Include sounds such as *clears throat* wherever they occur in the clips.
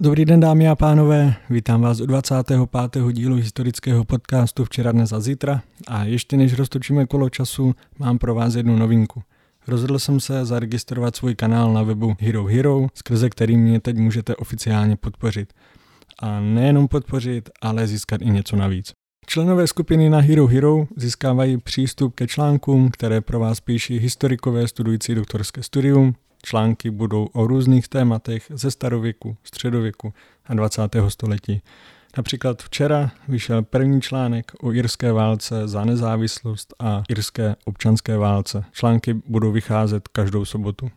Dobrý den dámy a pánové, vítám vás u 25. dílu historického podcastu Včera, dnes a zítra a ještě než roztočíme kolo času, mám pro vás jednu novinku. Rozhodl jsem se zaregistrovat svůj kanál na webu Hero Hero, skrze který mě teď můžete oficiálně podpořit. A nejenom podpořit, ale získat i něco navíc. Členové skupiny na Hero Hero získávají přístup ke článkům, které pro vás píší historikové studující doktorské studium, Články budou o různých tématech ze starověku, středověku a 20. století. Například včera vyšel první článek o irské válce za nezávislost a irské občanské válce. Články budou vycházet každou sobotu.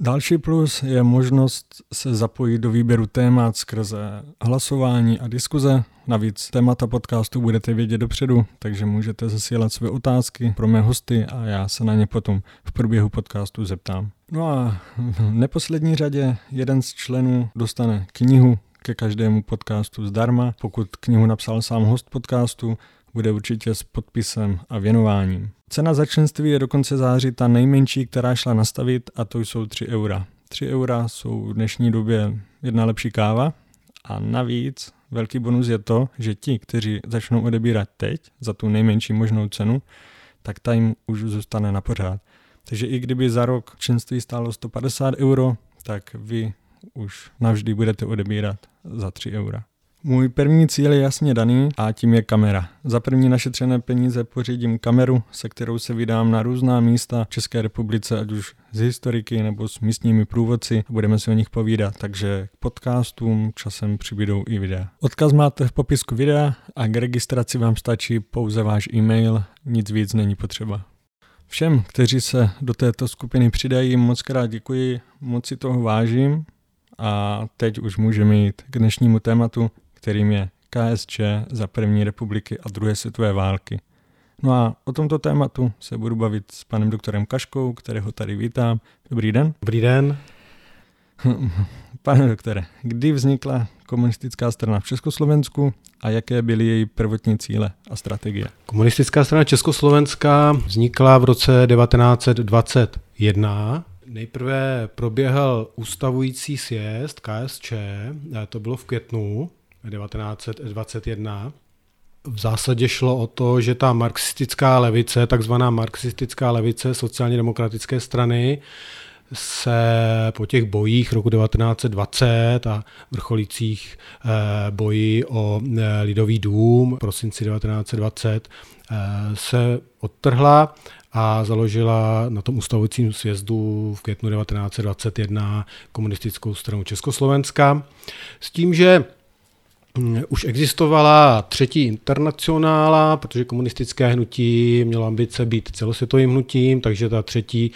Další plus je možnost se zapojit do výběru témat skrze hlasování a diskuze. Navíc témata podcastu budete vědět dopředu, takže můžete zasílat své otázky pro mé hosty a já se na ně potom v průběhu podcastu zeptám. No a v neposlední řadě jeden z členů dostane knihu ke každému podcastu zdarma. Pokud knihu napsal sám host podcastu, bude určitě s podpisem a věnováním. Cena za členství je do konce září ta nejmenší, která šla nastavit a to jsou 3 eura. 3 eura jsou v dnešní době jedna lepší káva a navíc velký bonus je to, že ti, kteří začnou odebírat teď za tu nejmenší možnou cenu, tak ta jim už zůstane na pořád. Takže i kdyby za rok členství stálo 150 euro, tak vy už navždy budete odebírat za 3 eura. Můj první cíl je jasně daný a tím je kamera. Za první našetřené peníze pořídím kameru, se kterou se vydám na různá místa v České republice, ať už z historiky nebo s místními průvodci. Budeme si o nich povídat, takže k podcastům časem přibydou i videa. Odkaz máte v popisku videa a k registraci vám stačí pouze váš e-mail, nic víc není potřeba. Všem, kteří se do této skupiny přidají, moc krát děkuji, moc si toho vážím a teď už můžeme jít k dnešnímu tématu, kterým je KSČ za první republiky a druhé světové války. No a o tomto tématu se budu bavit s panem doktorem Kaškou, kterého tady vítám. Dobrý den. Dobrý den. *laughs* Pane doktore, kdy vznikla komunistická strana v Československu a jaké byly její prvotní cíle a strategie? Komunistická strana Československa vznikla v roce 1921. Nejprve proběhl ústavující sjezd KSČ, to bylo v květnu 1921. V zásadě šlo o to, že ta marxistická levice, takzvaná marxistická levice sociálně demokratické strany, se po těch bojích roku 1920 a vrcholících eh, boji o eh, Lidový dům v prosinci 1920 eh, se odtrhla a založila na tom ustavujícím sjezdu v květnu 1921 komunistickou stranu Československa. S tím, že už existovala třetí internacionála, protože komunistické hnutí mělo ambice být celosvětovým hnutím, takže ta třetí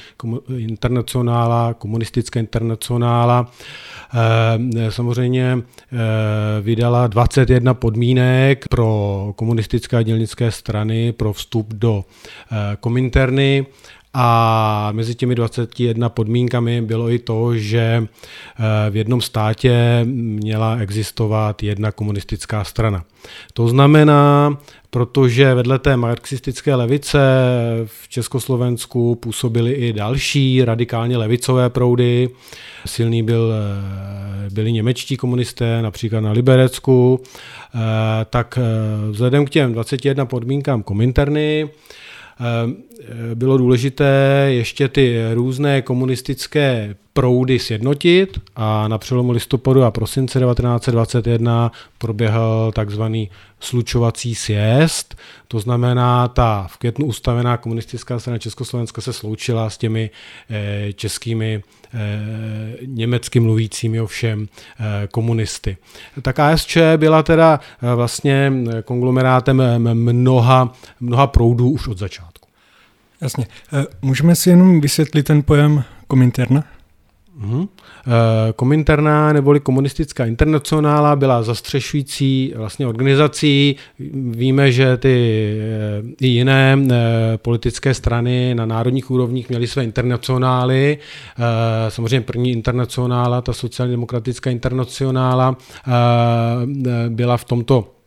internacionála, komunistická internacionála, eh, samozřejmě eh, vydala 21 podmínek pro komunistické a dělnické strany pro vstup do eh, Kominterny a mezi těmi 21 podmínkami bylo i to, že eh, v jednom státě měla existovat jedna komunistická strana. To znamená, protože vedle té marxistické levice v Československu působily i další radikálně levicové proudy. Silný byl, eh, byli němečtí komunisté, například na Liberecku. Eh, tak vzhledem k těm 21 podmínkám Kominterny, bylo důležité ještě ty různé komunistické proudy sjednotit a na přelomu listopadu a prosince 1921 proběhl takzvaný slučovací sjezd. To znamená, ta v květnu ustavená komunistická strana Československa se sloučila s těmi eh, českými eh, německy mluvícími ovšem eh, komunisty. Ta KSČ byla teda vlastně konglomerátem mnoha, mnoha proudů už od začátku. Jasně. Můžeme si jenom vysvětlit ten pojem kominterna? Mm-hmm. Kominterna neboli komunistická internacionála byla zastřešující vlastně organizací. Víme, že ty eh, i jiné eh, politické strany na národních úrovních měly své internacionály. Samozřejmě první internacionála, ta sociálně demokratická internacionála, byla v tomto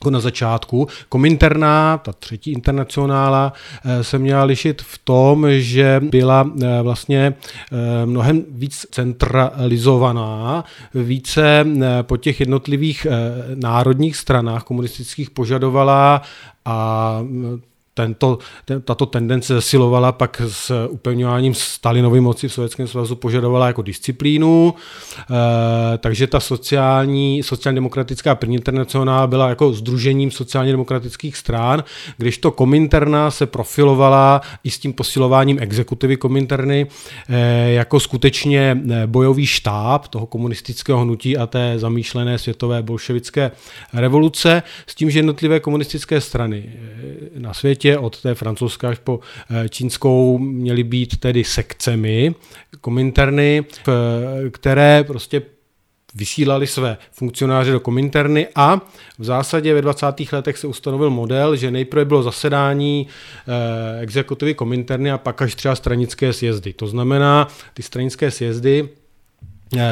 jako na začátku. Kominterná, ta třetí internacionála, eh, se měla lišit v tom, že byla eh, vlastně eh, mnohem víc centralizovaná, více po těch jednotlivých národních stranách komunistických požadovala a tento, tato tendence zesilovala pak s upevňováním Stalinovy moci v Sovětském svazu, požadovala jako disciplínu, e, takže ta sociální, sociálně demokratická první internacionál byla jako združením sociálně demokratických strán, když to Kominterna se profilovala i s tím posilováním exekutivy Kominterny e, jako skutečně eh, bojový štáb toho komunistického hnutí a té zamýšlené světové bolševické revoluce, s tím, že jednotlivé komunistické strany na světě světě, od té francouzské až po eh, čínskou, měly být tedy sekcemi, kominterny, které prostě vysílali své funkcionáře do kominterny a v zásadě ve 20. letech se ustanovil model, že nejprve bylo zasedání eh, exekutivy kominterny a pak až třeba stranické sjezdy. To znamená, ty stranické sjezdy Eh,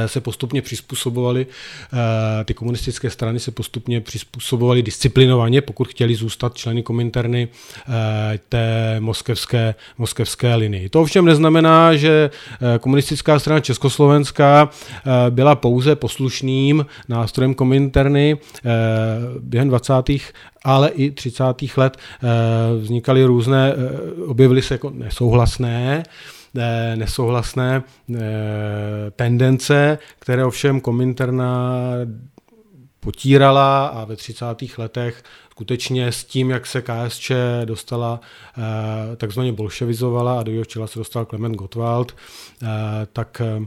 se postupně přizpůsobovaly, eh, ty komunistické strany se postupně přizpůsobovaly disciplinovaně, pokud chtěli zůstat členy kominterny eh, té moskevské, moskevské linii. To ovšem neznamená, že komunistická strana Československá byla pouze poslušným nástrojem kominterny během 20. ale i 30. let vznikaly různé, objevily se jako nesouhlasné nesouhlasné tendence, které ovšem Kominterna potírala a ve 30. letech skutečně s tím, jak se KSČ dostala, eh, takzvaně bolševizovala a do jeho čela se dostal Klement Gottwald, eh, tak eh,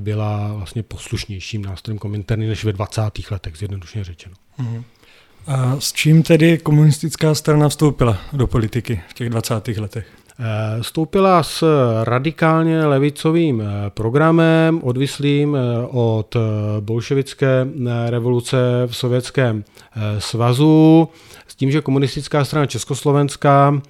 byla vlastně poslušnějším nástrojem Kominterny než ve 20. letech, zjednodušeně řečeno. Mm-hmm. A s čím tedy komunistická strana vstoupila do politiky v těch 20. letech? Eh, Stoupila s radikálně levicovým eh, programem, odvislým eh, od bolševické revoluce v Sovětském svazu, s tím, že komunistická strana Československá,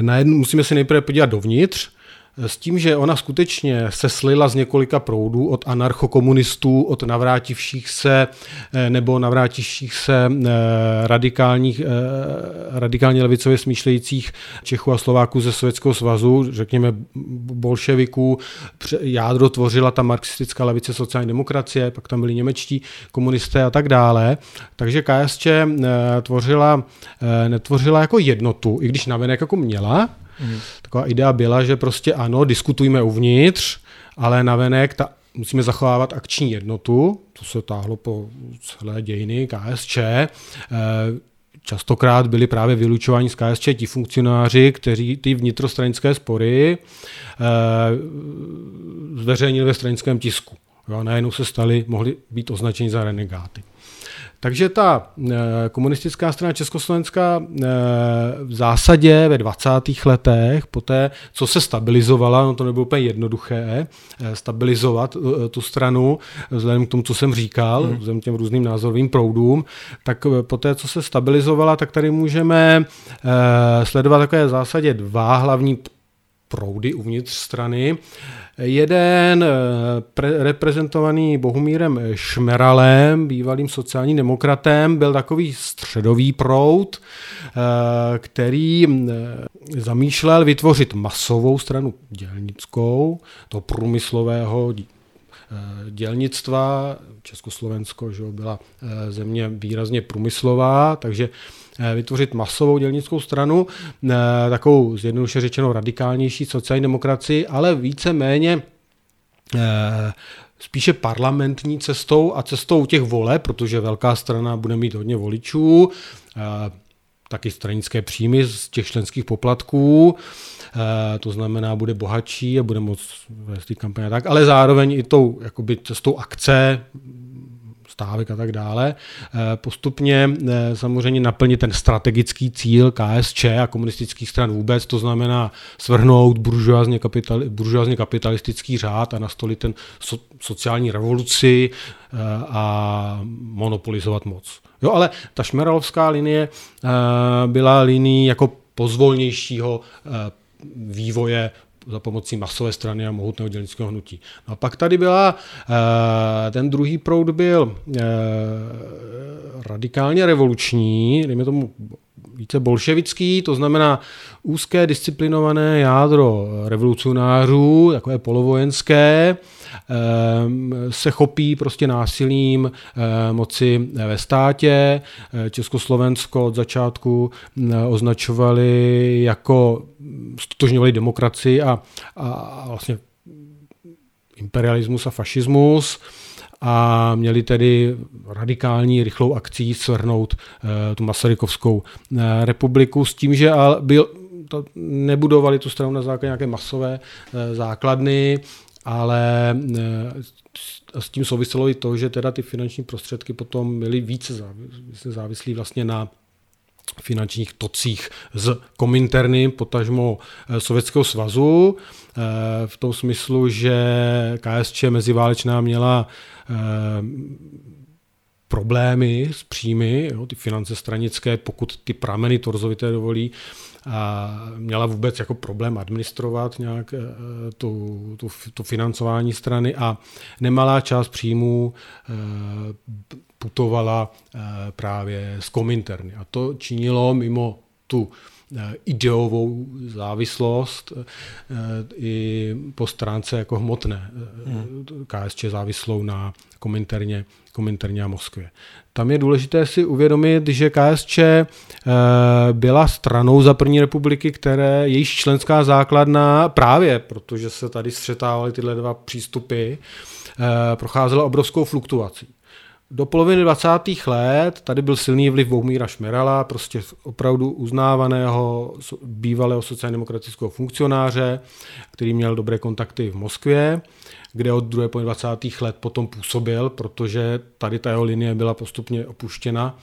na jednu, musíme se nejprve podívat dovnitř, s tím, že ona skutečně se slila z několika proudů od anarchokomunistů, od navrátivších se eh, nebo navrátivších se eh, radikálních, eh, radikálně levicově smýšlejících Čechů a Slováků ze Sovětského svazu, řekněme bolševiků, jádro tvořila ta marxistická levice sociální demokracie, pak tam byli němečtí komunisté a tak dále. Takže KSČ tvořila, netvořila jako jednotu, i když navenek jako měla, Mm. Taková idea byla, že prostě ano, diskutujme uvnitř, ale navenek ta, musíme zachovávat akční jednotu, to se táhlo po celé dějiny KSČ. Eh, častokrát byli právě vylučováni z KSČ ti funkcionáři, kteří ty vnitrostranické spory eh, zveřejnili ve stranickém tisku. Jo, najednou se stali, mohli být označeni za renegáty. Takže ta eh, komunistická strana Československá eh, v zásadě ve 20. letech, poté, co se stabilizovala, no to nebylo úplně jednoduché, eh, stabilizovat tu stranu, vzhledem k tomu, co jsem říkal, hmm. vzhledem k těm různým názorovým proudům, tak poté, co se stabilizovala, tak tady můžeme sledovat takové v zásadě dva hlavní proudy uvnitř strany. Jeden eh, pre- reprezentovaný Bohumírem Šmeralem, bývalým sociálním demokratem, byl takový středový proud, eh, který eh, zamýšlel vytvořit masovou stranu dělnickou, to průmyslového dělnictva. Československo že byla země výrazně průmyslová, takže vytvořit masovou dělnickou stranu, eh, takovou zjednoduše řečeno radikálnější sociální demokracii, ale více méně eh, spíše parlamentní cestou a cestou těch vole, protože velká strana bude mít hodně voličů, taky stranické příjmy z těch členských poplatků, to znamená, bude bohatší a bude moct vést ty kampaně tak, ale zároveň i tou jakoby, cestou akce, stávek a tak dále, eh, postupně eh, samozřejmě naplnit ten strategický cíl KSČ a komunistických stran vůbec, to znamená svrhnout buržoázně, kapitali, buržoázně kapitalistický řád a nastolit ten so, sociální revoluci eh, a monopolizovat moc. Jo, ale ta šmeralovská linie byla linií jako pozvolnějšího vývoje za pomocí masové strany a mohutného dělnického hnutí. No a pak tady byla, eh, ten druhý proud byl eh, radikálně revoluční, dejme tomu více bolševický, to znamená úzké disciplinované jádro revolucionářů, takové polovojenské, se chopí prostě násilím ehm, moci ve státě. Československo od začátku označovali jako, stotožňovali demokracii a, a vlastně imperialismus a fašismus a měli tedy radikální rychlou akcí svrhnout eh, tu Masarykovskou eh, republiku s tím, že byl, to nebudovali tu stranu na základě nějaké masové eh, základny, ale s tím souviselo i to, že teda ty finanční prostředky potom byly více závislí vlastně na finančních tocích z Kominterny, potažmo Sovětského svazu, v tom smyslu, že KSČ meziválečná měla Eh, problémy s příjmy, jo, ty finance stranické, pokud ty prameny torzovité dovolí, a měla vůbec jako problém administrovat nějak eh, tu, tu, tu financování strany a nemalá část příjmů eh, putovala právě z Kominterny. A to činilo mimo tu Eh, ideovou závislost eh, i po stránce jako hmotné. Eh, hmm. KSČ závislou na komenterně, komenterně a Moskvě. Tam je důležité si uvědomit, že KSČ byla stranou za první republiky, které jejíž členská základna právě, protože se tady střetávaly tyhle dva přístupy, procházela obrovskou fluktuací do poloviny 20. let tady byl silný vliv Boumíra Šmerala, prostě opravdu uznávaného bývalého sociálně demokratického funkcionáře, který měl dobré kontakty v Moskvě, kde od druhé poloviny 20. let potom působil, protože tady ta jeho linie byla postupně opuštěna.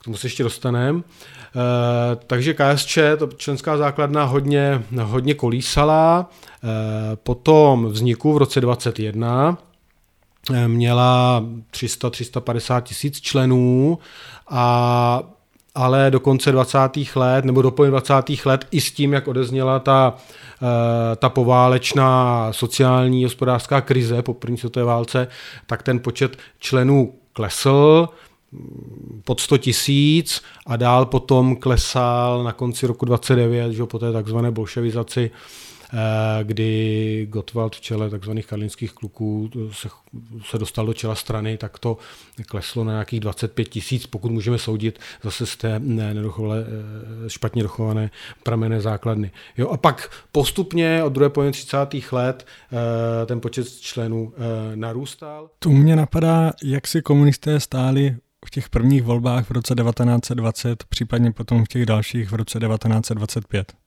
K tomu se ještě dostaneme. E, takže KSČ, to členská základna, hodně, hodně kolísala. E, potom vzniku v roce 21 měla 300-350 tisíc členů a ale do konce 20. let nebo do 20. let i s tím, jak odezněla ta, eh, ta poválečná sociální hospodářská krize po první světové válce, tak ten počet členů klesl pod 100 tisíc a dál potom klesal na konci roku 29, že po té takzvané bolševizaci kdy Gottwald v čele tzv. karlínských kluků se, se dostal do čela strany, tak to kleslo na nějakých 25 tisíc, pokud můžeme soudit zase z té nedochované, eh, špatně dochované pramené základny. Jo, a pak postupně od druhé poloviny 30. let eh, ten počet členů narůstal. Tu mě napadá, jak si komunisté stáli v těch prvních volbách v roce 1920, případně potom v těch dalších v roce 1925.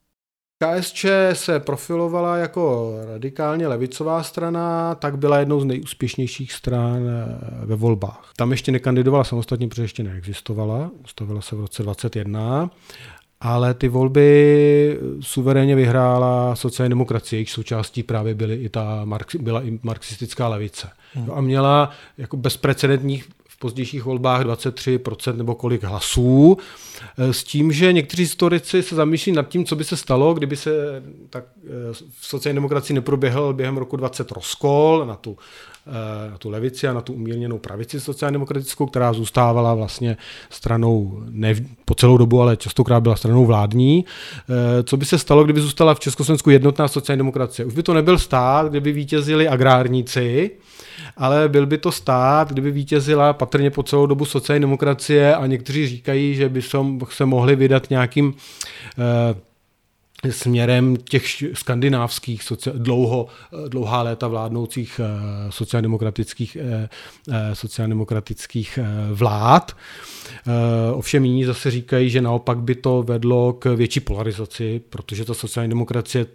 KSČ se profilovala jako radikálně levicová strana, tak byla jednou z nejúspěšnějších stran eh, ve volbách. Tam ještě nekandidovala samostatně, protože ještě neexistovala, ustavila se v roce 21, ale ty volby suverénně vyhrála sociální demokracie, jejich součástí právě byly i ta, byla i marxistická levice. Hmm. A měla jako bezprecedentních pozdějších volbách 23% nebo kolik hlasů, eh, s tím, že někteří historici se zamýšlí nad tím, co by se stalo, kdyby se tak eh, v sociální demokracii neproběhl během roku 20 rozkol na tu, na tu levici a na tu umírněnou pravici sociálně demokratickou, která zůstávala vlastně stranou ne po celou dobu, ale častokrát byla stranou vládní. Co by se stalo, kdyby zůstala v Československu jednotná sociální demokracie? Už by to nebyl stát, kdyby vítězili agrárníci, ale byl by to stát, kdyby vítězila patrně po celou dobu sociální demokracie a někteří říkají, že by se mohli vydat nějakým eh, směrem těch skandinávských dlouho, dlouhá léta vládnoucích eh, sociálně-demokratických, eh, sociálně-demokratických vlád. Ovšem jiní zase říkají, že naopak by to vedlo k větší polarizaci, protože ta sociální demokracie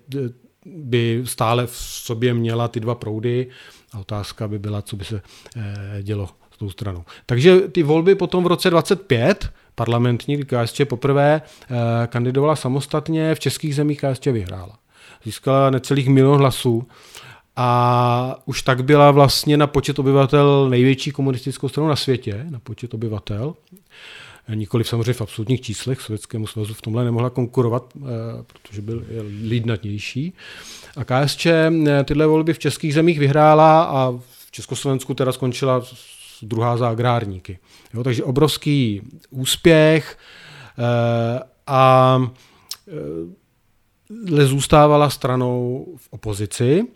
by stále v sobě měla ty dva proudy a otázka by byla, co by se eh, dělo s tou stranou. Takže ty volby potom v roce 25 parlamentní, KSČ poprvé eh, kandidovala samostatně, v českých zemích KSČ vyhrála. Získala necelých milion hlasů a už tak byla vlastně na počet obyvatel největší komunistickou stranou na světě, na počet obyvatel. Nikoliv samozřejmě v absolutních číslech, Sovětskému svazu v tomhle nemohla konkurovat, eh, protože byl lídnatnější. A KSČ eh, tyhle volby v českých zemích vyhrála a v Československu teda skončila druhá za agrárníky. Jo, takže obrovský úspěch a zůstávala stranou v opozici,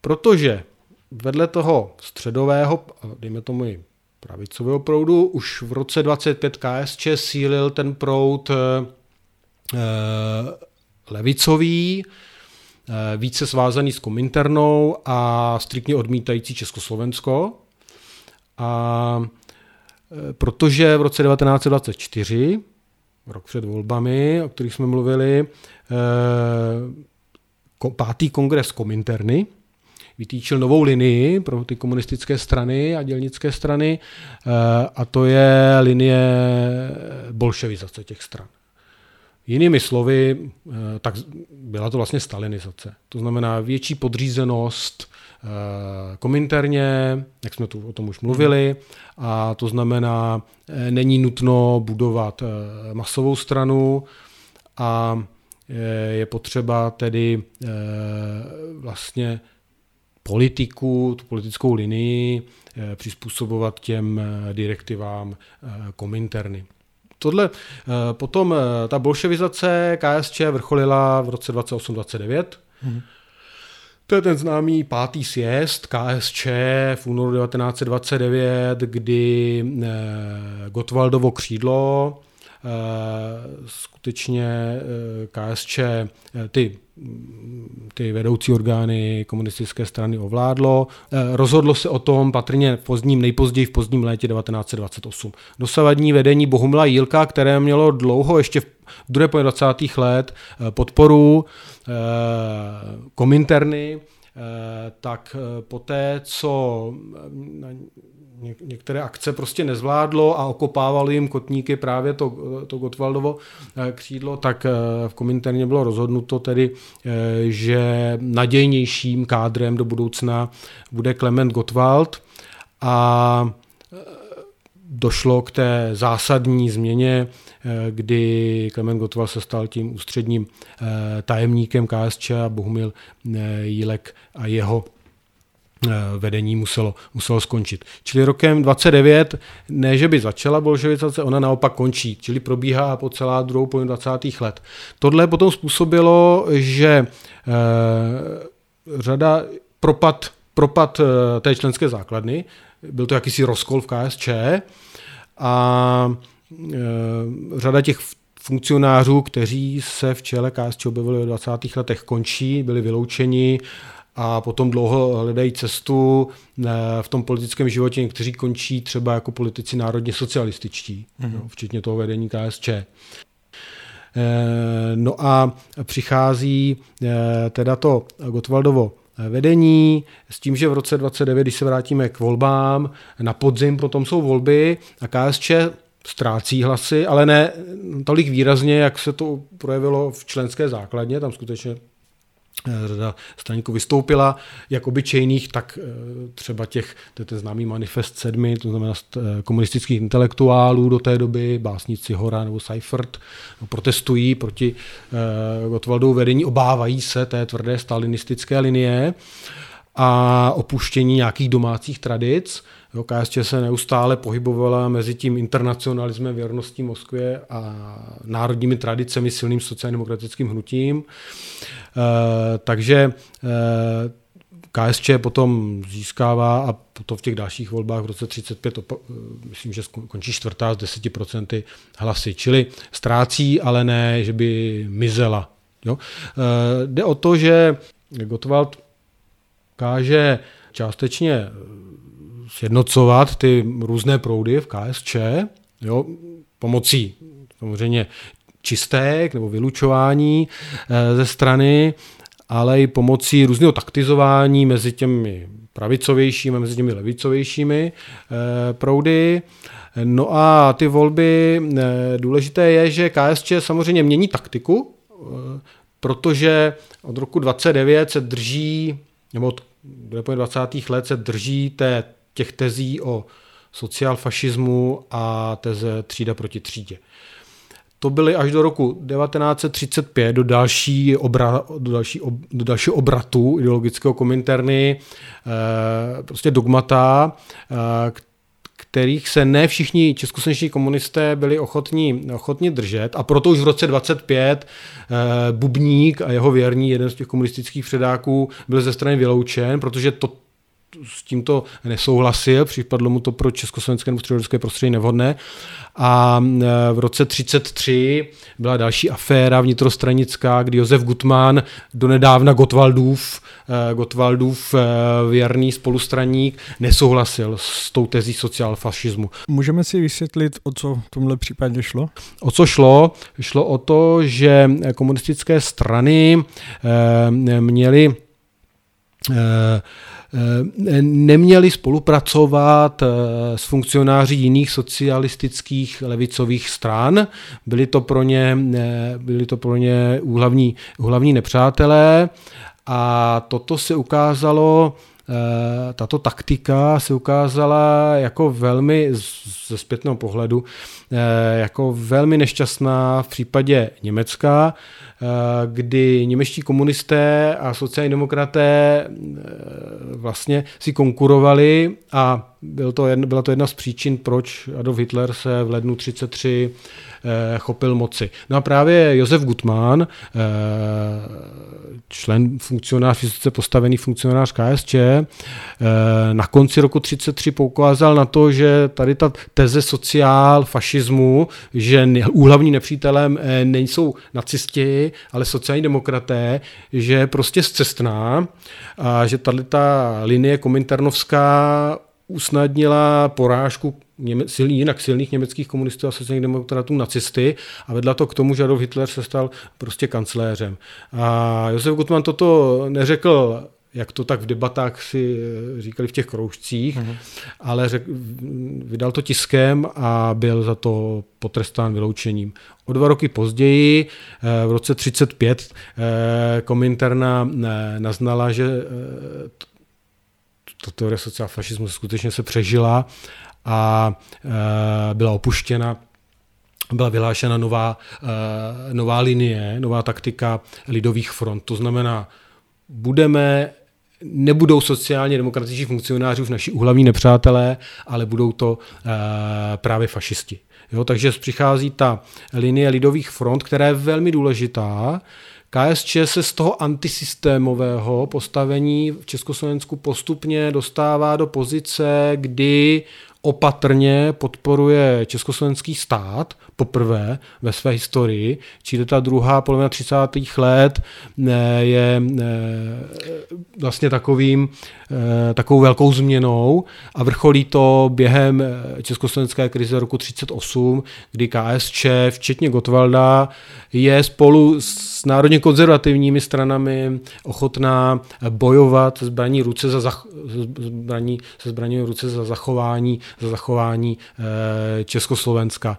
protože vedle toho středového, dejme tomu i pravicového proudu, už v roce 25 KSČ sílil ten proud eh, levicový, eh, více svázaný s Kominternou a striktně odmítající Československo. A eh, protože v roce 1924, rok před volbami, o kterých jsme mluvili, pátý kongres Kominterny, vytýčil novou linii pro ty komunistické strany a dělnické strany eh, a to je linie bolševizace těch stran. Jinými slovy, eh, tak byla to vlastně stalinizace. To znamená větší podřízenost eh, kominterně, jak jsme tu o tom už mluvili, a to znamená, není nutno budovat masovou stranu a je potřeba tedy vlastně politiku, tu politickou linii eh, přizpůsobovat těm eh, direktivám eh, Kominterny. Tohle potom ta bolševizace KSČ vrcholila v roce 28-29. Hmm. To je ten známý pátý sjezd KSČ v únoru 1929, kdy Gotwaldovo křídlo skutečně KSČ ty ty vedoucí orgány komunistické strany ovládlo. Eh, rozhodlo se o tom patrně v pozdním, nejpozději v pozdním létě 1928. Dosavadní vedení Bohumila Jílka, které mělo dlouho ještě v druhé polovině 20. let eh, podporu eh, Kominterny, tak poté, co některé akce prostě nezvládlo a okopávalo jim kotníky právě to, to Gotwaldovo eh, křídlo, tak eh, v Kominterně bylo rozhodnuto tedy, eh, že nadějnějším kádrem do budoucna bude Klement Gottwald a došlo k té zásadní změně, kdy Klement Gottwald se stal tím ústředním tajemníkem KSČ a Bohumil Jílek a jeho Eh, vedení muselo, muselo skončit. Čili rokem 29 ne, že by začala bolševizace, ona naopak končí, čili probíhá po celá druhou polovinu 20. let. Tohle potom způsobilo, že e, řada propad, propad e, té členské základny, byl to jakýsi rozkol v KSČ a e, řada těch funkcionářů, kteří se v čele KSČ objevili v 20. letech, končí, byli vyloučeni a potom dlouho hledají cestu eh, v tom politickém životě. Někteří končí třeba jako politici národně socialističtí, mm-hmm. no, včetně toho vedení KSČ. Eh, no a přichází eh, teda to Gotwaldovo vedení s tím, že v roce 29, když se vrátíme k volbám, na podzim potom jsou volby a KSČ ztrácí hlasy, ale ne tolik výrazně, jak se to projevilo v členské základně, tam skutečně řada straníků vystoupila, jak obyčejných, tak eh, třeba těch, to je ten známý manifest sedmi, to znamená eh, komunistických intelektuálů do té doby, básníci Hora nebo Seifert, no, protestují proti Gottwaldovu vedení, obávají se té tvrdé stalinistické linie a opuštění nějakých domácích tradic. Jo, KSČ se neustále pohybovala mezi tím internacionalismem, věrností Moskvě a národními tradicemi, silným sociálně demokratickým hnutím. E, takže e, KSČ potom získává a potom v těch dalších volbách v roce 35, opa- myslím, že končí čtvrtá z 10% hlasy. Čili ztrácí, ale ne, že by mizela. Jo? E, jde o to, že Gottwald káže částečně sjednocovat ty různé proudy v KSČ, jo, pomocí samozřejmě čistek nebo vylučování eh, ze strany, ale i pomocí různého taktizování mezi těmi pravicovějšími a mezi těmi levicovějšími eh, proudy. No a ty volby, eh, důležité je, že KSČ samozřejmě mění taktiku, protože od roku 29 se drží, nebo od 20. let se drží té těch tezí o sociálfašismu a teze třída proti třídě. to byly až do roku 1935, do, další obra, do, další, ob, do dalšího obratu ideologického kominterny, e, prostě dogmata, e, kterých se ne všichni českoslovenští komunisté byli ochotní, ochotní držet. A proto už v roce 25 e, Bubník a jeho věrní, jeden z těch komunistických předáků, byl ze strany vyloučen, protože to, s tímto nesouhlasil, připadlo mu to pro československé nebo středoevropské prostředí nevhodné. A e, v roce 33 byla další aféra vnitrostranická, kdy Josef Gutmann, donedávna Gotwaldův, e, Gotwaldův e, věrný spolustraník, nesouhlasil s tou tezí sociálfašismu. Můžeme si vysvětlit, o co v tomhle případě šlo? O co šlo? Šlo o to, že komunistické strany měly neměli spolupracovat eh, s funkcionáři jiných socialistických levicových stran. Byli to pro ně, eh, byli to pro ně úhlavní, úhlavní nepřátelé a toto se ukázalo tato taktika se ukázala jako velmi ze zpětného pohledu jako velmi nešťastná v případě Německa, Eh, kdy němečtí komunisté a sociální demokraté eh, vlastně si konkurovali a byl to jedna, byla to jedna z příčin, proč Adolf Hitler se v lednu 33 eh, chopil moci. No a právě Josef Gutmann, eh, člen funkcionář, vysoce postavený funkcionář KSČ, eh, na konci roku 33 poukázal na to, že tady ta teze sociál fašismu, že úhlavní nepřítelem eh, nejsou nacisti, ale sociální demokraté, že je prostě zcestná a že tady ta linie kominternovská usnadnila porážku něme, silný, jinak silných německých komunistů a sociálních demokratů nacisty a vedla to k tomu, že Adolf Hitler se stal prostě kancléřem. A Josef Gutmann toto neřekl jak to tak v debatách si eh, říkali v těch kroužcích, uh-huh. ale řek, vydal to tiskem a byl za to potrestán vyloučením. O dva roky později, eh, v roce 35, eh, Kominterna naznala, že ta teorie sociálfašismu skutečně se přežila a e, byla opuštěna byla vyhlášena nová, e, nová linie, nová taktika lidových front. To znamená, budeme nebudou sociálně demokratičtí funkcionáři v naši úhlavní nepřátelé, ale budou to e, právě fašisti. Jo, takže přichází ta linie lidových front, která je velmi důležitá, KSČ se z toho antisystémového postavení v Československu postupně dostává do pozice, kdy opatrně podporuje československý stát poprvé ve své historii, čili ta druhá polovina 30. let eh, je eh, vlastně takovým, eh, takovou velkou změnou a vrcholí to během československé krize roku 38, kdy KSČ, včetně Gotwalda, je spolu s národně konzervativními stranami ochotná bojovat zbraní ruce za zach, zbraní, se zbraní ruce za zachování, za zachování Československa.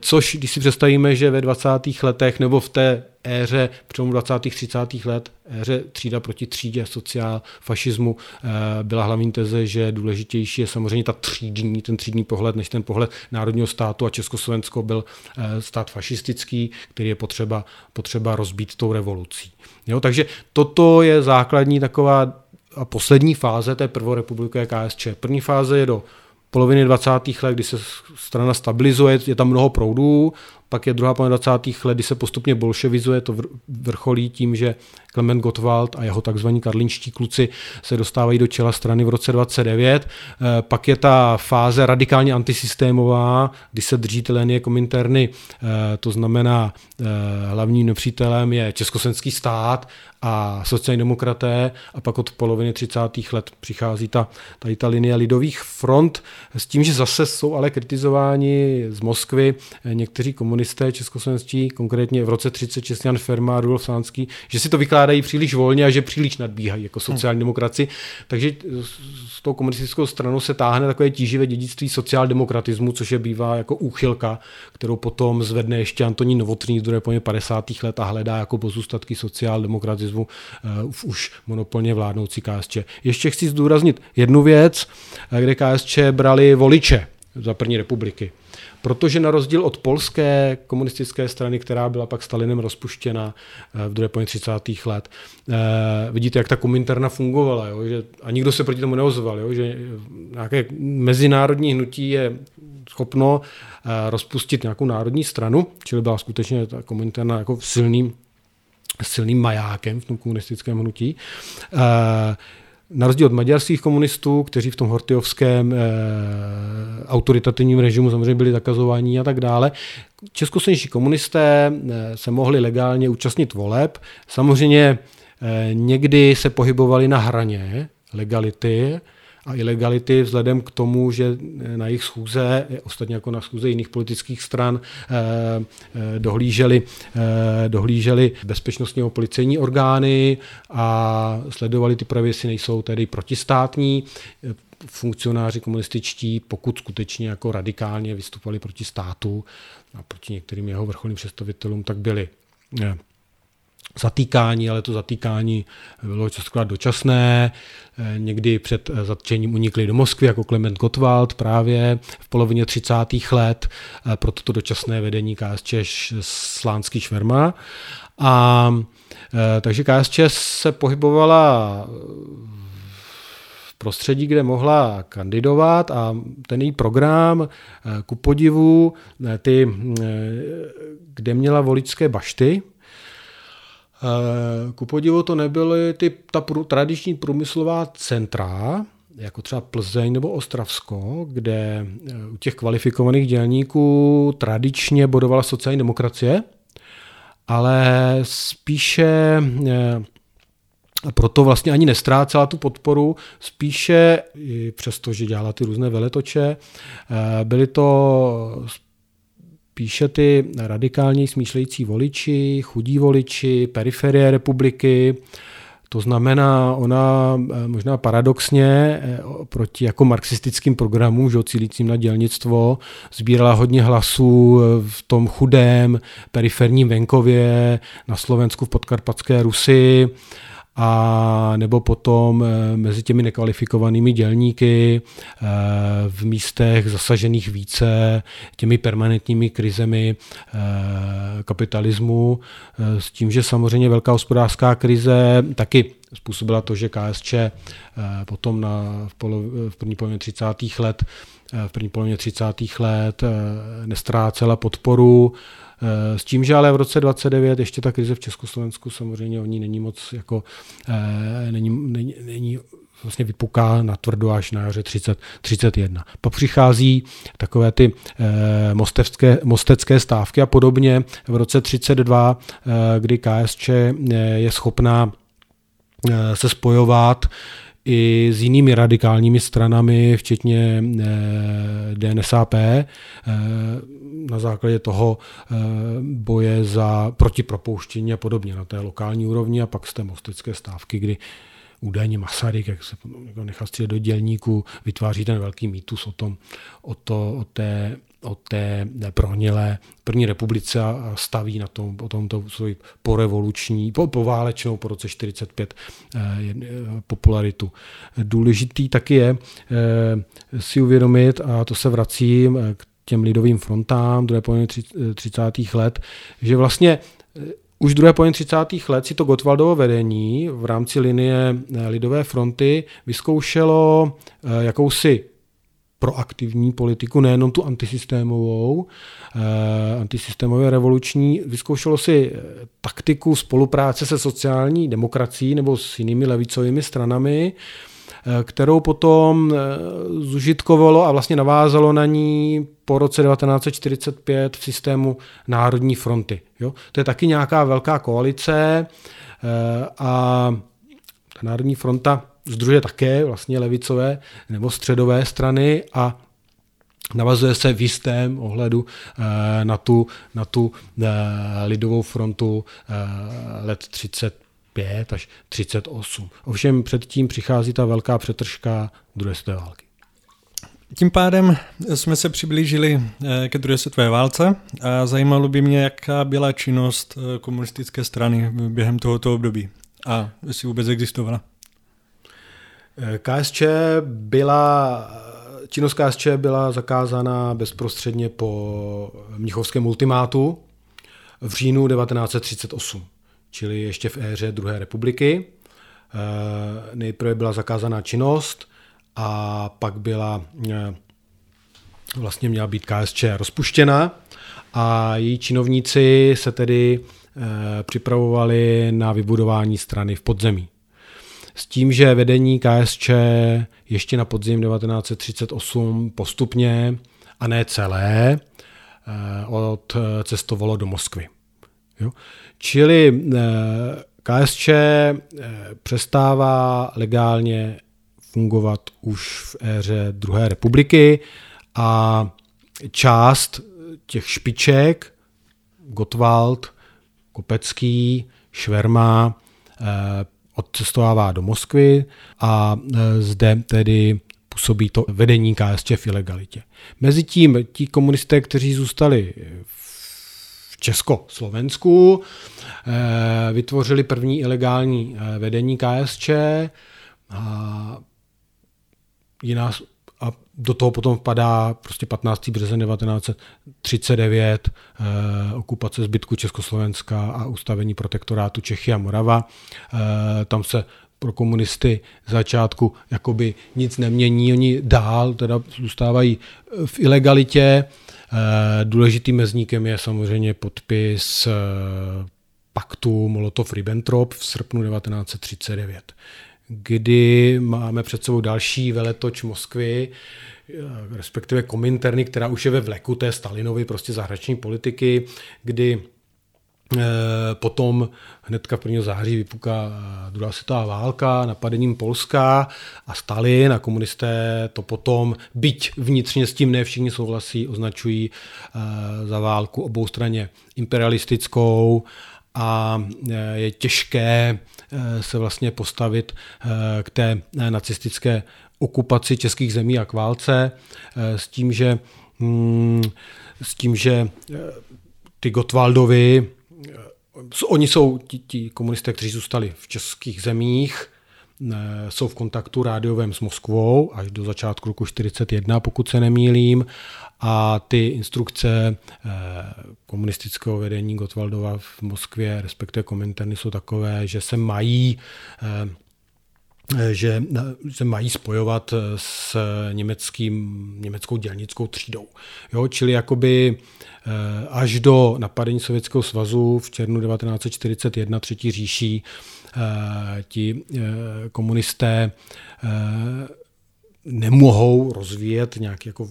Co Což, když si představíme, že ve 20. letech nebo v té éře přelomu 20. 30. let, éře třída proti třídě, sociál, fašismu, eh, byla hlavní teze, že důležitější je samozřejmě ta třídní, ten třídní pohled, než ten pohled národního státu a Československo byl eh, stát fašistický, který je potřeba, potřeba rozbít tou revolucí. Jo, takže toto je základní taková a poslední fáze té prvorepublikové KSČ. První fáze je do poloviny 20. let, kdy se strana stabilizuje, je tam mnoho proudů, pak je druhá polovina 20. let, kdy se postupně bolševizuje, to vrcholí tím, že Klement Gottwald a jeho takzvaní karlinští kluci se dostávají do čela strany v roce 29. Eh, pak je ta fáze radikálně antisystémová, kdy se drží linie kominterny, eh, to znamená eh, hlavním nepřítelem je československý stát a sociální demokraté a pak od poloviny 30. let přichází ta, tady ta linie lidových front s tím, že zase jsou ale kritizováni z Moskvy někteří komunisté českoslovenští, konkrétně v roce 36 Jan Ferma a Rudolf Sánský, že si to vykládají příliš volně a že příliš nadbíhají jako sociální demokraci. Takže s tou komunistickou stranou se táhne takové tíživé dědictví sociáldemokratismu, což je bývá jako úchylka, kterou potom zvedne ještě Antonín Novotný z druhé 50. let a hledá jako pozůstatky sociáldemokratismu uh, už monopolně vládnoucí KSČ. Ještě chci zdůraznit jednu věc, kde KSČ brali voliče za první republiky. Protože na rozdíl od polské komunistické strany, která byla pak Stalinem rozpuštěna eh, v druhé polovině 30. let, eh, vidíte, jak ta kominterna fungovala, jo, že, a nikdo se proti tomu neozval, jo, že nějaké mezinárodní hnutí je schopno eh, rozpustit nějakou národní stranu, čili byla skutečně ta kominterna jako silným silným majákem v tom komunistickém hnutí na rozdíl od maďarských komunistů, kteří v tom hortyovském e, autoritativním režimu samozřejmě byli zakazováni a tak dále, českoslovenští komunisté e, se mohli legálně účastnit voleb. Samozřejmě e, někdy se pohybovali na hraně legality, a ilegality vzhledem k tomu, že na jejich schůze, ostatně jako na schůze jiných politických stran, eh, eh, dohlíželi, eh, dohlíželi bezpečnostního policejní orgány a sledovali ty projevy, jestli nejsou tedy protistátní. Funkcionáři komunističtí, pokud skutečně jako radikálně vystupovali proti státu a proti některým jeho vrcholným představitelům, tak byli zatýkání, ale to zatýkání bylo častokrát dočasné. Eh, někdy před eh, zatčením unikli do Moskvy, jako Klement Gottwald právě v polovině 30. let eh, pro toto dočasné vedení KSČ Slánský Šverma. A takže KSČ se pohybovala v prostředí, kde mohla kandidovat a ten její program ku podivu, ty, kde měla voličské bašty, ku podivu to nebyly ty, ta prů, tradiční průmyslová centra, jako třeba Plzeň nebo Ostravsko, kde eh, u těch kvalifikovaných dělníků tradičně bodovala sociální demokracie, ale spíše eh, proto vlastně ani nestrácela tu podporu, spíše, přesto, že dělala ty různé veletoče, byly to píše ty radikálně smýšlející voliči, chudí voliči, periferie republiky, to znamená, ona eh, možná paradoxně eh, proti jako marxistickým programům, že cílícím na dělnictvo, sbírala hodně hlasů eh, v tom chudém periferním venkově na Slovensku v podkarpatské Rusy, a nebo potom eh, mezi těmi nekvalifikovanými dělníky eh, v místech zasažených více těmi permanentními krizemi eh, kapitalismu, s tím, že samozřejmě velká hospodářská krize taky způsobila to, že KSČ potom na, v, polo, v první polovině 30. let v první polovině 30. let nestrácela podporu s tím, že ale v roce 29 ještě ta krize v Československu samozřejmě o ní není moc jako, eh, není, není, není vlastně vypuká na tvrdo až na jaře 30, 31. Pak přichází takové ty e, mostevské, mostecké stávky a podobně v roce 32, e, kdy KSČ je schopná se spojovat i s jinými radikálními stranami, včetně eh, DNSAP, eh, na základě toho eh, boje za protipropouštění a podobně na té lokální úrovni. A pak z té mostecké stávky, kdy údajně Masaryk, jak se nechal střílet do dělníku, vytváří ten velký mýtus o, tom, o, to, o té o té prohnilé první republice a staví na tom, o tomto svoji porevoluční, po, poválečnou po roce 45 eh, eh, popularitu. Důležitý taky je eh, si uvědomit, a to se vracím eh, k těm lidovým frontám druhé poloviny 30. Eh, let, že vlastně už druhé poloviny 30. let si to Gotwaldovo vedení v rámci linie Lidové fronty vyzkoušelo jakousi proaktivní politiku, nejenom tu antisystémovou, eh, antisystémově revoluční. Vyzkoušelo si eh, taktiku spolupráce se sociální demokracií nebo s jinými levicovými stranami, eh, kterou potom zužitkovalo a vlastně navázalo na ní po roce 1945 v systému Národní fronty. Jo? To je taky nějaká velká koalice a ta Národní fronta združe také vlastně levicové nebo středové strany a navazuje se v jistém ohledu eh, na tu, na tu eh, lidovou frontu eh, let 35 až 38. Ovšem předtím přichází ta velká přetržka druhé světové války. Tím pádem jsme se přiblížili ke druhé světové válce a zajímalo by mě, jaká byla činnost komunistické strany během tohoto období a jestli vůbec existovala. KSČ byla činnost KSČ byla zakázána bezprostředně po Mnichovském ultimátu v říjnu 1938, čili ještě v éře druhé republiky. Nejprve byla zakázána činnost a pak byla vlastně měla být KSČ rozpuštěna a její činovníci se tedy e, připravovali na vybudování strany v podzemí. S tím, že vedení KSČ ještě na podzim 1938 postupně a ne celé e, odcestovalo do Moskvy. Jo? Čili e, KSČ přestává legálně fungovat už v éře druhé republiky a část těch špiček, Gottwald, Kopecký, Šverma, eh, odcestovává do Moskvy a eh, zde tedy působí to vedení KSČ v ilegalitě. Mezitím ti komunisté, kteří zůstali v Československu, eh, vytvořili první ilegální vedení KSČ a jiná do toho potom vpadá prostě 15. březen 1939, eh, okupace zbytku Československa a ustavení protektorátu Čechy a Morava. Eh, tam se pro komunisty začátku jakoby nic nemění, oni dál teda zůstávají v ilegalitě. Eh, důležitým mezníkem je samozřejmě podpis eh, paktu Molotov-Ribbentrop v srpnu 1939 kdy máme před sebou další veletoč Moskvy, eh, respektive Kominterny, která už je ve vleku té Stalinovy prostě zahraniční politiky, kdy eh, Potom hnedka v 1. září vypuká eh, druhá světová válka napadením Polska a Stalin a komunisté to potom, byť vnitřně s tím ne všichni souhlasí, označují za válku obou straně imperialistickou a je těžké se vlastně postavit eh, k té eh, nacistické okupaci českých zemí a k válce s tím, že, mm, s tím, že ty Gotwaldovi, oni jsou ti, ti komunisté, kteří zůstali v českých zemích, jsou v kontaktu rádiovém s Moskvou až do začátku roku 1941, pokud se nemýlím, a ty instrukce eh, komunistického vedení Gotwaldova v Moskvě, respektive Kominterny, jsou takové, že se mají eh, že se mají spojovat s německým, německou dělnickou třídou. Jo, čili jakoby eh, až do napadení Sovětského svazu v červnu 1941 třetí říší ti komunisté nemohou rozvíjet nějaký jako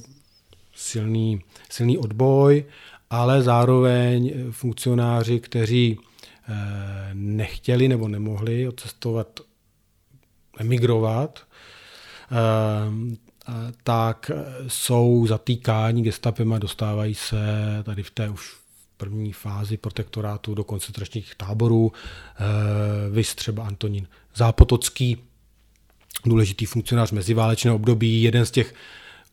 silný, silný odboj, ale zároveň funkcionáři, kteří eh, nechtěli nebo nemohli odcestovat, emigrovat, eh, tak jsou zatýkáni gestapem a dostávají se tady v té už první fázi protektorátu do koncentračních táborů. Eh, vys třeba Antonín Zápotocký, důležitý funkcionář meziválečného období, jeden z těch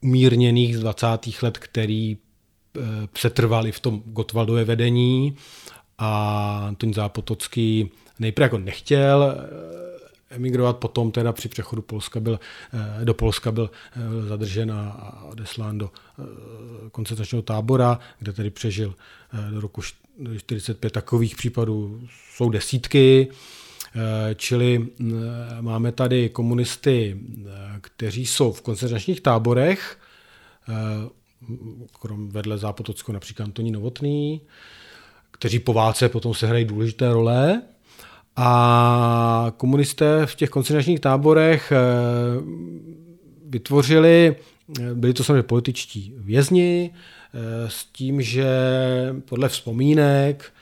umírněných z 20. let, který eh, přetrvali v tom Gotwaldové vedení a Antonín Zápotocký nejprve jako nechtěl eh, emigrovat, potom teda při přechodu Polska byl, eh, do Polska byl zadržen a odeslán do koncentračního tábora, kde tedy přežil do roku 45 takových případů jsou desítky. Eh, čili eh, máme tady komunisty, eh, kteří jsou v koncentračních táborech, krom vedle Zápotockého například Antoní Novotný, kteří po válce potom se hrají důležité role. A komunisté v těch koncentračních táborech vytvořili, byli to samozřejmě političtí vězni, s tím, že podle vzpomínek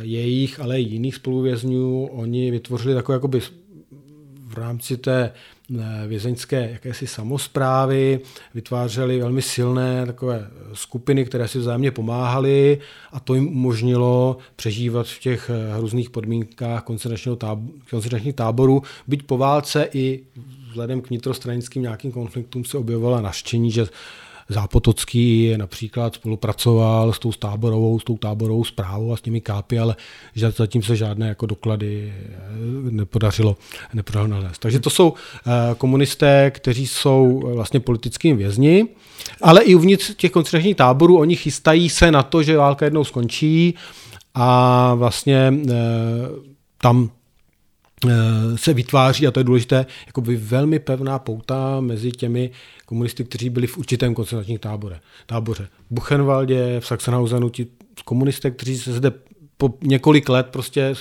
jejich, ale i jiných spoluvězňů, oni vytvořili takové jakoby v rámci té eh, vězeňské jakési samozprávy, vytvářeli velmi silné takové skupiny, které si vzájemně pomáhaly a to jim umožnilo přežívat v těch eh, hrůzných podmínkách koncentračního táboru, koncentračních táborů, byť po válce i vzhledem k vnitrostranickým nějakým konfliktům se objevovala naštění, že Zápotocký například spolupracoval s tou táborovou, s tou táborovou zprávou a s těmi kápy, ale zatím se žádné jako doklady eh, nepodařilo, nepodařilo nalézt. Takže to jsou eh, komunisté, kteří jsou vlastně politickými vězni, ale i uvnitř těch koncentračních táborů oni chystají se na to, že válka jednou skončí a vlastně tam Eh, se vytváří, a to je důležité, jakoby velmi pevná pouta mezi těmi komunisty, kteří byli v určitém koncentračním tábore. táboře. V Buchenwaldě, v Sachsenhausenu, ti komunisté, kteří se zde po několik let prostě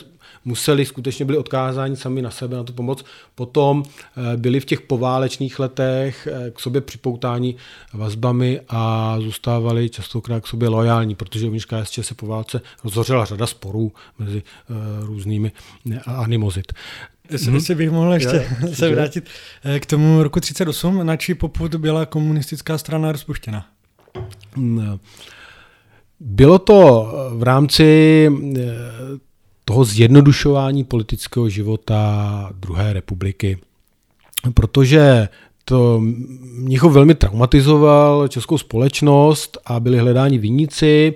museli, skutečně byli odkázáni sami na sebe, na tu pomoc. Potom eh, byli v těch poválečných letech eh, k sobě připoutáni vazbami a zůstávali častokrát k sobě lojální, protože uvnitř KSČ se po válce rozhořela řada sporů mezi eh, různými animozit. Jestli mm-hmm. bych mohl ještě Já, *laughs* se vrátit k tomu roku 38, na čí poput byla komunistická strana rozpuštěna? Hmm, bylo to v rámci toho zjednodušování politického života druhé republiky. Protože to Mnichov velmi traumatizoval českou společnost a byli hledáni viníci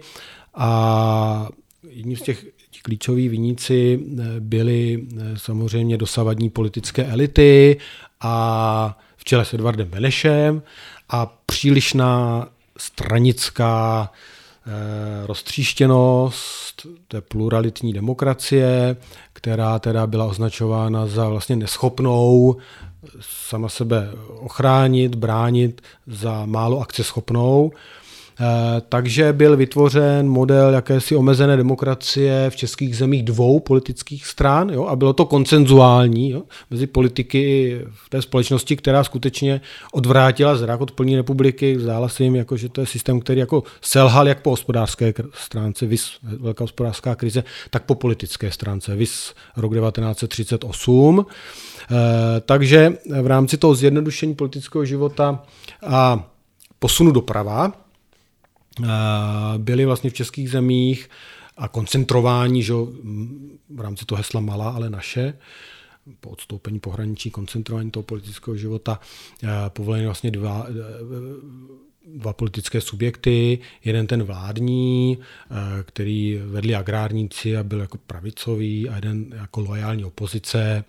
a jedním z těch klíčoví viníci eh, byli eh, samozřejmě dosavadní politické elity a v čele s Edvardem Benešem a přílišná stranická roztříštěnost té pluralitní demokracie, která teda byla označována za vlastně neschopnou sama sebe ochránit, bránit, za málo akceschopnou. Eh, takže byl vytvořen model jakési omezené demokracie v českých zemích dvou politických stran jo, a bylo to koncenzuální jo, mezi politiky v té společnosti, která skutečně odvrátila zrak od plní republiky. Zdála se jim, jako, že to je systém, který jako selhal jak po hospodářské stránce, vys velká hospodářská krize, tak po politické stránce, vys rok 1938. Eh, takže v rámci toho zjednodušení politického života a posunu doprava, byli vlastně v českých zemích a koncentrování že, v rámci toho hesla malá, ale naše, po odstoupení pohraničí, koncentrování toho politického života, povolení vlastně dva, dva politické subjekty, jeden ten vládní, který vedli agrárníci a byl jako pravicový a jeden jako lojální opozice,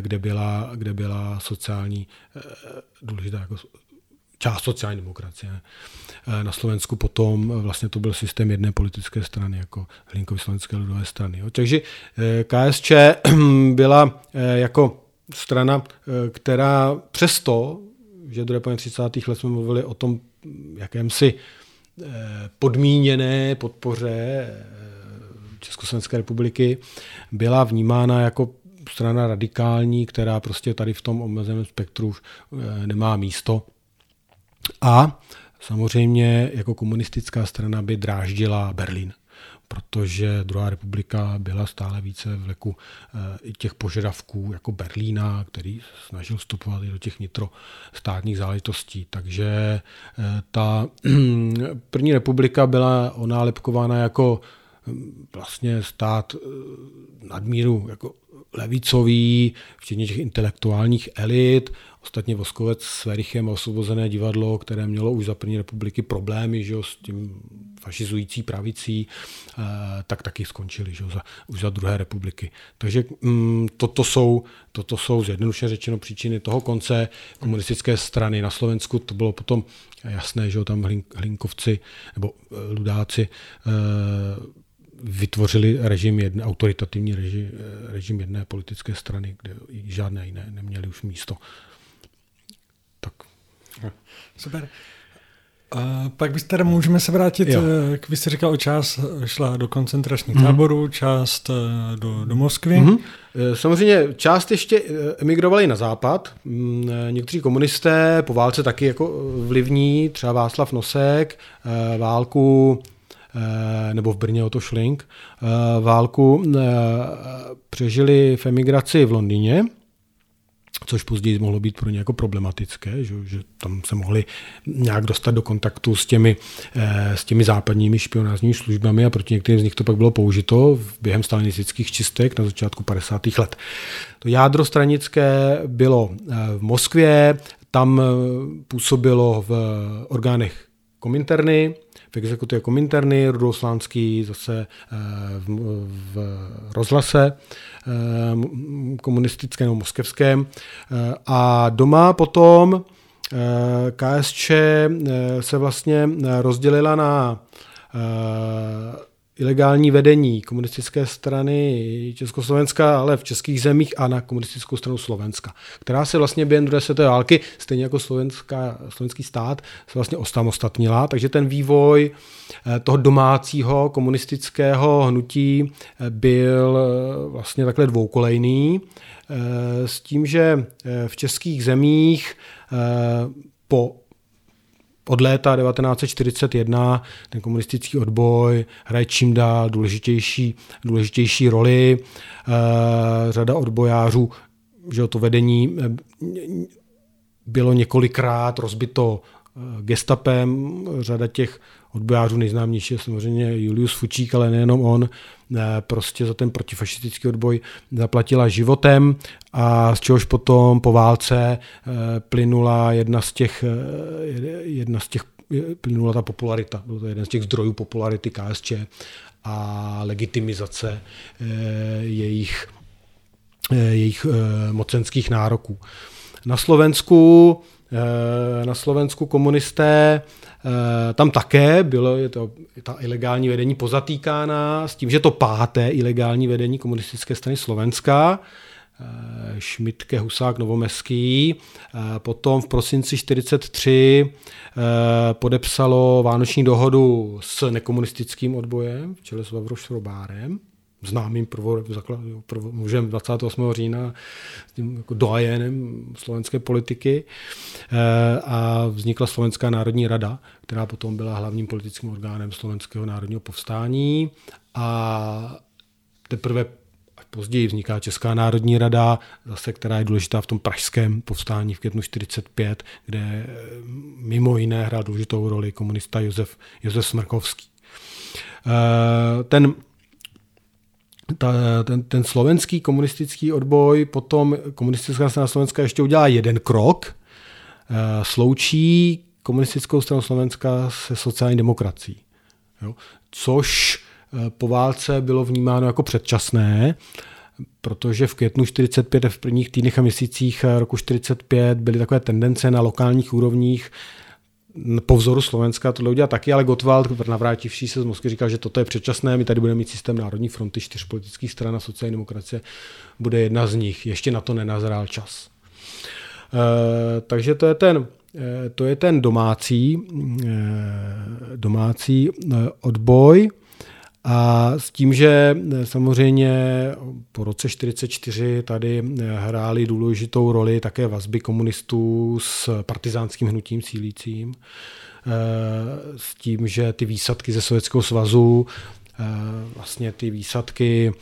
kde byla, kde byla sociální důležitá jako část sociální demokracie. Eh, na Slovensku potom vlastně to byl systém jedné politické strany, jako Hlinkovy slovenské lidové strany. Jo. Takže eh, KSČ *clears throat* byla eh, jako strana, která přesto, že do 30. let jsme mluvili o tom jakémsi podmíněné podpoře Československé republiky, byla vnímána jako strana radikální, která prostě tady v tom omezeném spektru nemá místo a samozřejmě jako komunistická strana by dráždila Berlín protože druhá republika byla stále více v leku eh, těch požadavků jako Berlína, který snažil vstupovat i do těch nitrostátních záležitostí. Takže eh, ta *clears throat* první republika byla onálepkována jako vlastně stát eh, nadmíru jako levicový, včetně těch intelektuálních elit. Ostatně Voskovec s Verichem osvobozené divadlo, které mělo už za první republiky problémy že jo, s tím fašizující pravicí, eh, tak taky skončili že jo, za, už za druhé republiky. Takže mm, toto, jsou, toto jsou zjednodušeně řečeno příčiny toho konce komunistické strany. Na Slovensku to bylo potom jasné, že jo, tam Hlinkovci nebo eh, Ludáci vytvořili režim jedné, autoritativní režim, režim jedné politické strany, kde žádné jiné neměli už místo. Tak. Super. A pak byste teda můžeme se vrátit, jo. Eh, k, vy jste říkal, část šla do koncentračních mm-hmm. táborů, část eh, do, do Moskvy. Mm-hmm. Samozřejmě část ještě emigrovali na západ. Mm, někteří komunisté po válce taky jako vlivní, třeba Václav Nosek, válku Eh, nebo v Brně o to Šlink, eh, válku eh, přežili v emigraci v Londýně, což později mohlo být pro ně jako problematické, že, že tam se mohli nějak dostat do kontaktu s těmi, s těmi západními špionážními službami a proti některým z nich to pak bylo použito během stalinistických čistek na začátku 50. let. To jádro stranické bylo v Moskvě, tam působilo v orgánech Kominterny, v exekutivě Kominterny, Rudolf Slánský zase v, v rozhlase komunistickém nebo moskevském. A doma potom KSČ se vlastně rozdělila na ilegální vedení komunistické strany Československa, ale v českých zemích a na komunistickou stranu Slovenska, která se vlastně během druhé světové války, stejně jako slovenská, slovenský stát, se vlastně osamostatnila. Takže ten vývoj eh, toho domácího komunistického hnutí eh, byl eh, vlastně takhle dvoukolejný, s tím, že v českých zemích po od léta 1941 ten komunistický odboj hraje čím dál důležitější, důležitější roli. E, řada odbojářů, že to vedení eh, bylo několikrát rozbito eh, gestapem, řada těch odbojářů nejznámější je samozřejmě Julius Fučík, ale nejenom on, prostě za ten protifašistický odboj zaplatila životem a z čehož potom po válce plynula jedna z těch, jedna z těch plynula ta popularita, byl to jeden z těch zdrojů popularity KSČ a legitimizace jejich, jejich mocenských nároků. Na Slovensku na Slovensku komunisté Eh, tam také bylo je to, ta ilegální vedení pozatýkána s tím, že to páté ilegální vedení komunistické strany Slovenska, eh, Šmitke, Husák, Novomeský. Eh, potom v prosinci 1943 podepsalo Vánoční dohodu s nekomunistickým odbojem v čele s Vavroš Robárem známým prvo, prvo, mužem 28. října, tím jako doajenem slovenské politiky eh, a vznikla Slovenská národní rada, která potom byla hlavním politickým orgánem Slovenského národního povstání a teprve později vzniká Česká národní rada, zase, která je důležitá v tom pražském povstání v květnu 45, kde eh, mimo jiné hrál důležitou roli komunista Josef, Josef Smrkovský. Eh, ten ta, ten, ten slovenský komunistický odboj, potom komunistická strana Slovenska ještě udělá jeden krok, eh, sloučí komunistickou stranu Slovenska se sociální demokracií. Jo? Což eh, po válce bylo vnímáno jako předčasné, protože v květnu 45 v prvních týdnech a měsících roku 45 byly takové tendence na lokálních úrovních po vzoru Slovenska tohle udělat taky, ale Gottwald, navrátivší se z Moskvy, říkal, že toto je předčasné, my tady budeme mít systém Národní fronty, čtyř politických stran a sociální demokracie bude jedna z nich. Ještě na to nenazrál čas. E, takže to je ten, e, to je ten domácí, e, domácí odboj. A s tím, že eh, samozřejmě po roce 1944 tady eh, hrály důležitou roli také vazby komunistů s partizánským hnutím sílícím, eh, s tím, že ty výsadky ze Sovětského svazu, vlastně ty výsadky,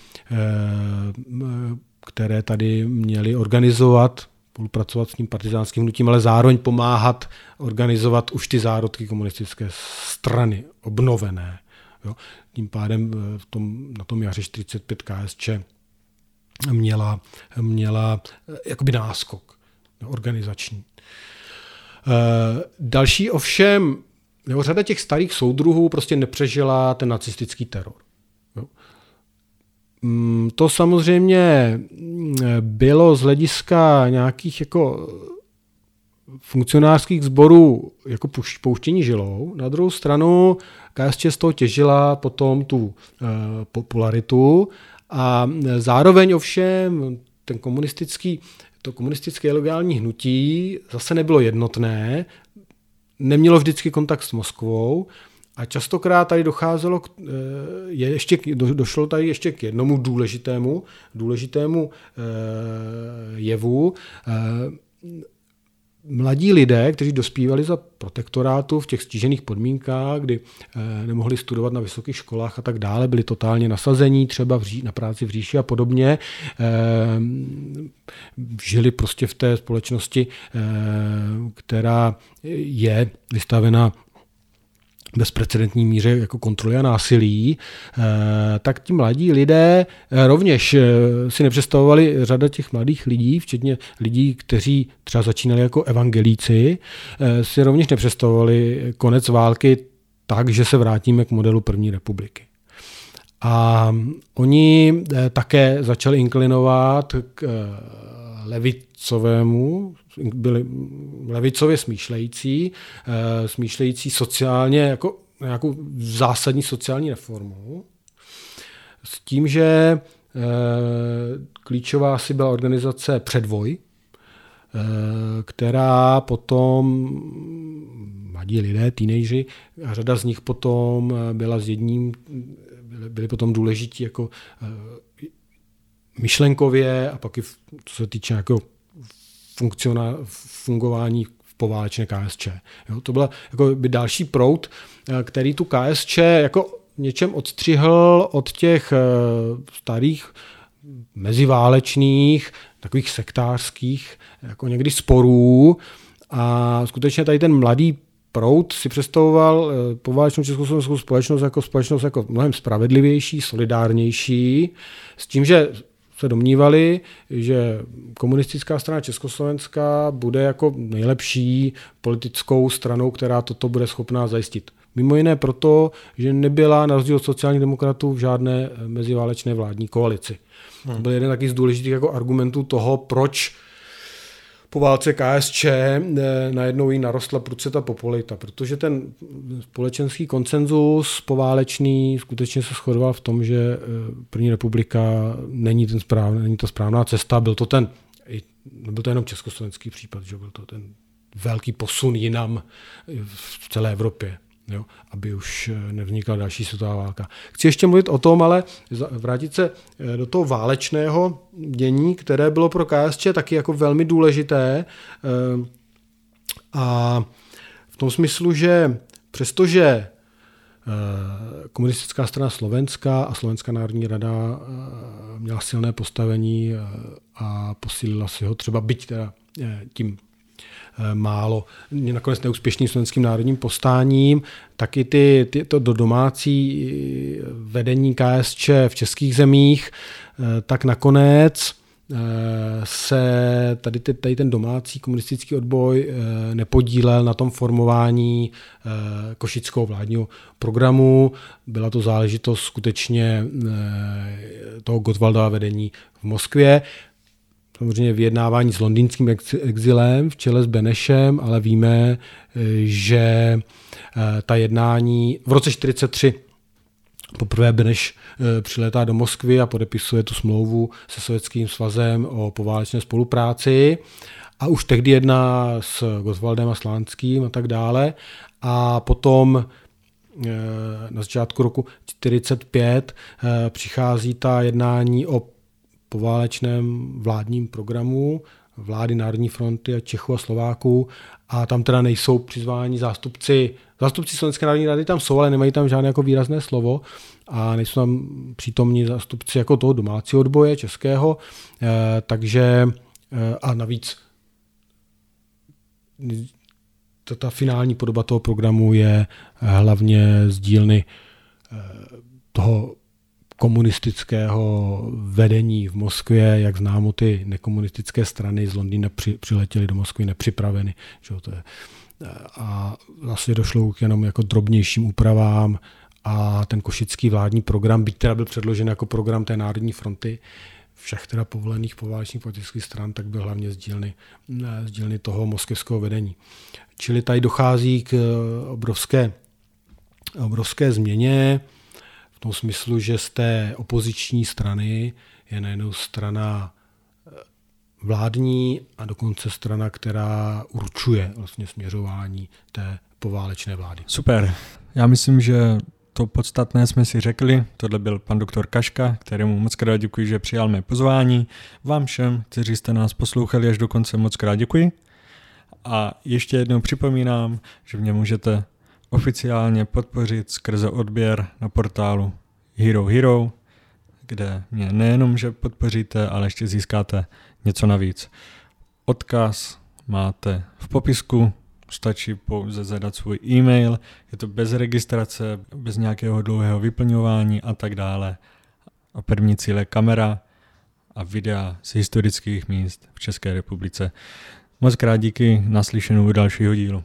které tady měly organizovat spolupracovat s tím partizánským hnutím, ale zároveň pomáhat organizovat už ty zárodky komunistické strany, obnovené. Jo. Tím pádem eh, v tom, na tom jaře 45 KSČ měla, měla eh, jakoby náskok organizační. Eh, další ovšem, nebo řada těch starých soudruhů prostě nepřežila ten nacistický teror. Jo. Mm, to samozřejmě bylo z hlediska nějakých jako funkcionářských sborů jako pouštění žilou. Na druhou stranu KSČ z toho těžila potom tu e, popularitu a zároveň ovšem ten komunistický, to komunistické legální hnutí zase nebylo jednotné, nemělo vždycky kontakt s Moskvou a častokrát tady docházelo, k, eh, je ještě, do, došlo tady ještě k jednomu důležitému, důležitému e, jevu. E, mladí lidé, kteří dospívali za protektorátu v těch stížených podmínkách, kdy eh, nemohli studovat na vysokých školách a tak dále, byli totálně nasazení třeba ří, na práci v říši a podobně, eh, žili prostě v té společnosti, eh, která je vystavena bezprecedentní míře jako kontroly a násilí, eh, tak ti mladí lidé eh, rovněž eh, si nepředstavovali řada těch mladých lidí, včetně lidí, kteří třeba začínali jako evangelíci, si rovněž nepředstavovali konec války tak, že se vrátíme k modelu první republiky. A oni také začali inklinovat k levicovému byli levicově smýšlející, eh, smýšlející sociálně jako nějakou zásadní sociální reformu, s tím, že eh, klíčová asi byla organizace Předvoj, eh, která potom mladí lidé, teenageři, a řada z nich potom byla s jedním, byli potom důležití jako myšlenkově a pak i co se týče jako fungování v poválečné KSČ. Jo, to byl jako by další prout, eh, který tu KSČ jako něčem odstřihl od těch eh, starých meziválečných, takových sektářských, jako někdy sporů a skutečně tady ten mladý proud si představoval eh, poválečnou československou společnost jako společnost jako mnohem spravedlivější, solidárnější, s tím, že se domnívali, že komunistická strana Československa bude jako nejlepší politickou stranou, která toto bude schopná zajistit. Mimo jiné proto, že nebyla na rozdíl od sociálních demokratů v žádné meziválečné vládní koalici. Hmm. To byl jeden taky z důležitých jako argumentů toho, proč po válce KSČ eh, najednou jí narostla ta popularita, protože ten společenský koncenzus poválečný skutečně se shodoval v tom, že eh, první republika není, ten správný, není to správná cesta, byl to ten, byl to jenom československý případ, že byl to ten velký posun jinam v celé Evropě jo, aby už eh, nevznikla další světová válka. Chci ještě mluvit o tom, ale vrátit se eh, do toho válečného dění, které bylo pro KSČ taky jako velmi důležité eh, a v tom smyslu, že přestože komunistická strana Slovenska a Slovenská národní rada měla silné postavení a posílila si ho třeba byť teda tím málo nakonec neúspěšným slovenským národním postáním, taky ty, ty to do domácí eh, vedení KSČ v českých zemích, eh, tak nakonec se tady, tady ten domácí komunistický odboj nepodílel na tom formování košického vládního programu. Byla to záležitost skutečně toho Gottwaldova vedení v Moskvě samozřejmě vyjednávání s londýnským exilem v čele s Benešem, ale víme, eh, že eh, ta jednání v roce 1943 Poprvé Beneš eh, přiletá do Moskvy a podepisuje tu smlouvu se Sovětským svazem o poválečné spolupráci a už tehdy jedná s Goswaldem a Slánským a tak dále. A potom na začátku roku 1945 přichází ta jednání o poválečném vládním programu vlády Národní fronty a Čechů a Slováků. A tam teda nejsou přizváni zástupci, zástupci Slovenské národní rady tam jsou, ale nemají tam žádné jako výrazné slovo. A nejsou tam přítomní zástupci jako toho domácího odboje českého, eh, takže eh, a navíc ta, ta finální podoba toho programu je hlavně z dílny eh, toho komunistického vedení v Moskvě, jak známo, ty nekomunistické strany z Londýna při, přiletěly do Moskvy nepřipraveny. Že to je. A vlastně došlo k jenom jako drobnějším úpravám a ten košický vládní program, byť teda byl předložen jako program té Národní fronty, všech teda povolených poválečných politických stran, tak byl hlavně z dílny, z dílny toho moskevského vedení. Čili tady dochází k obrovské, obrovské změně v tom smyslu, že z té opoziční strany je najednou strana eh, vládní a dokonce strana, která určuje vlastně směřování té poválečné vlády. Super. Já myslím, že to podstatné jsme si řekli. Tohle byl pan doktor Kaška, kterému moc krát děkuji, že přijal mé pozvání. Vám všem, kteří jste nás poslouchali až do konce, moc krát děkuji. A ještě jednou připomínám, že mě můžete oficiálně podpořit skrze odběr na portálu Hero Hero, kde mě nejenom, že podpoříte, ale ještě získáte něco navíc. Odkaz máte v popisku stačí pouze zadat svůj e-mail, je to bez registrace, bez nějakého dlouhého vyplňování a tak dále. A první cíl je kamera a videa z historických míst v České republice. Moc krát díky naslyšenou dalšího dílu.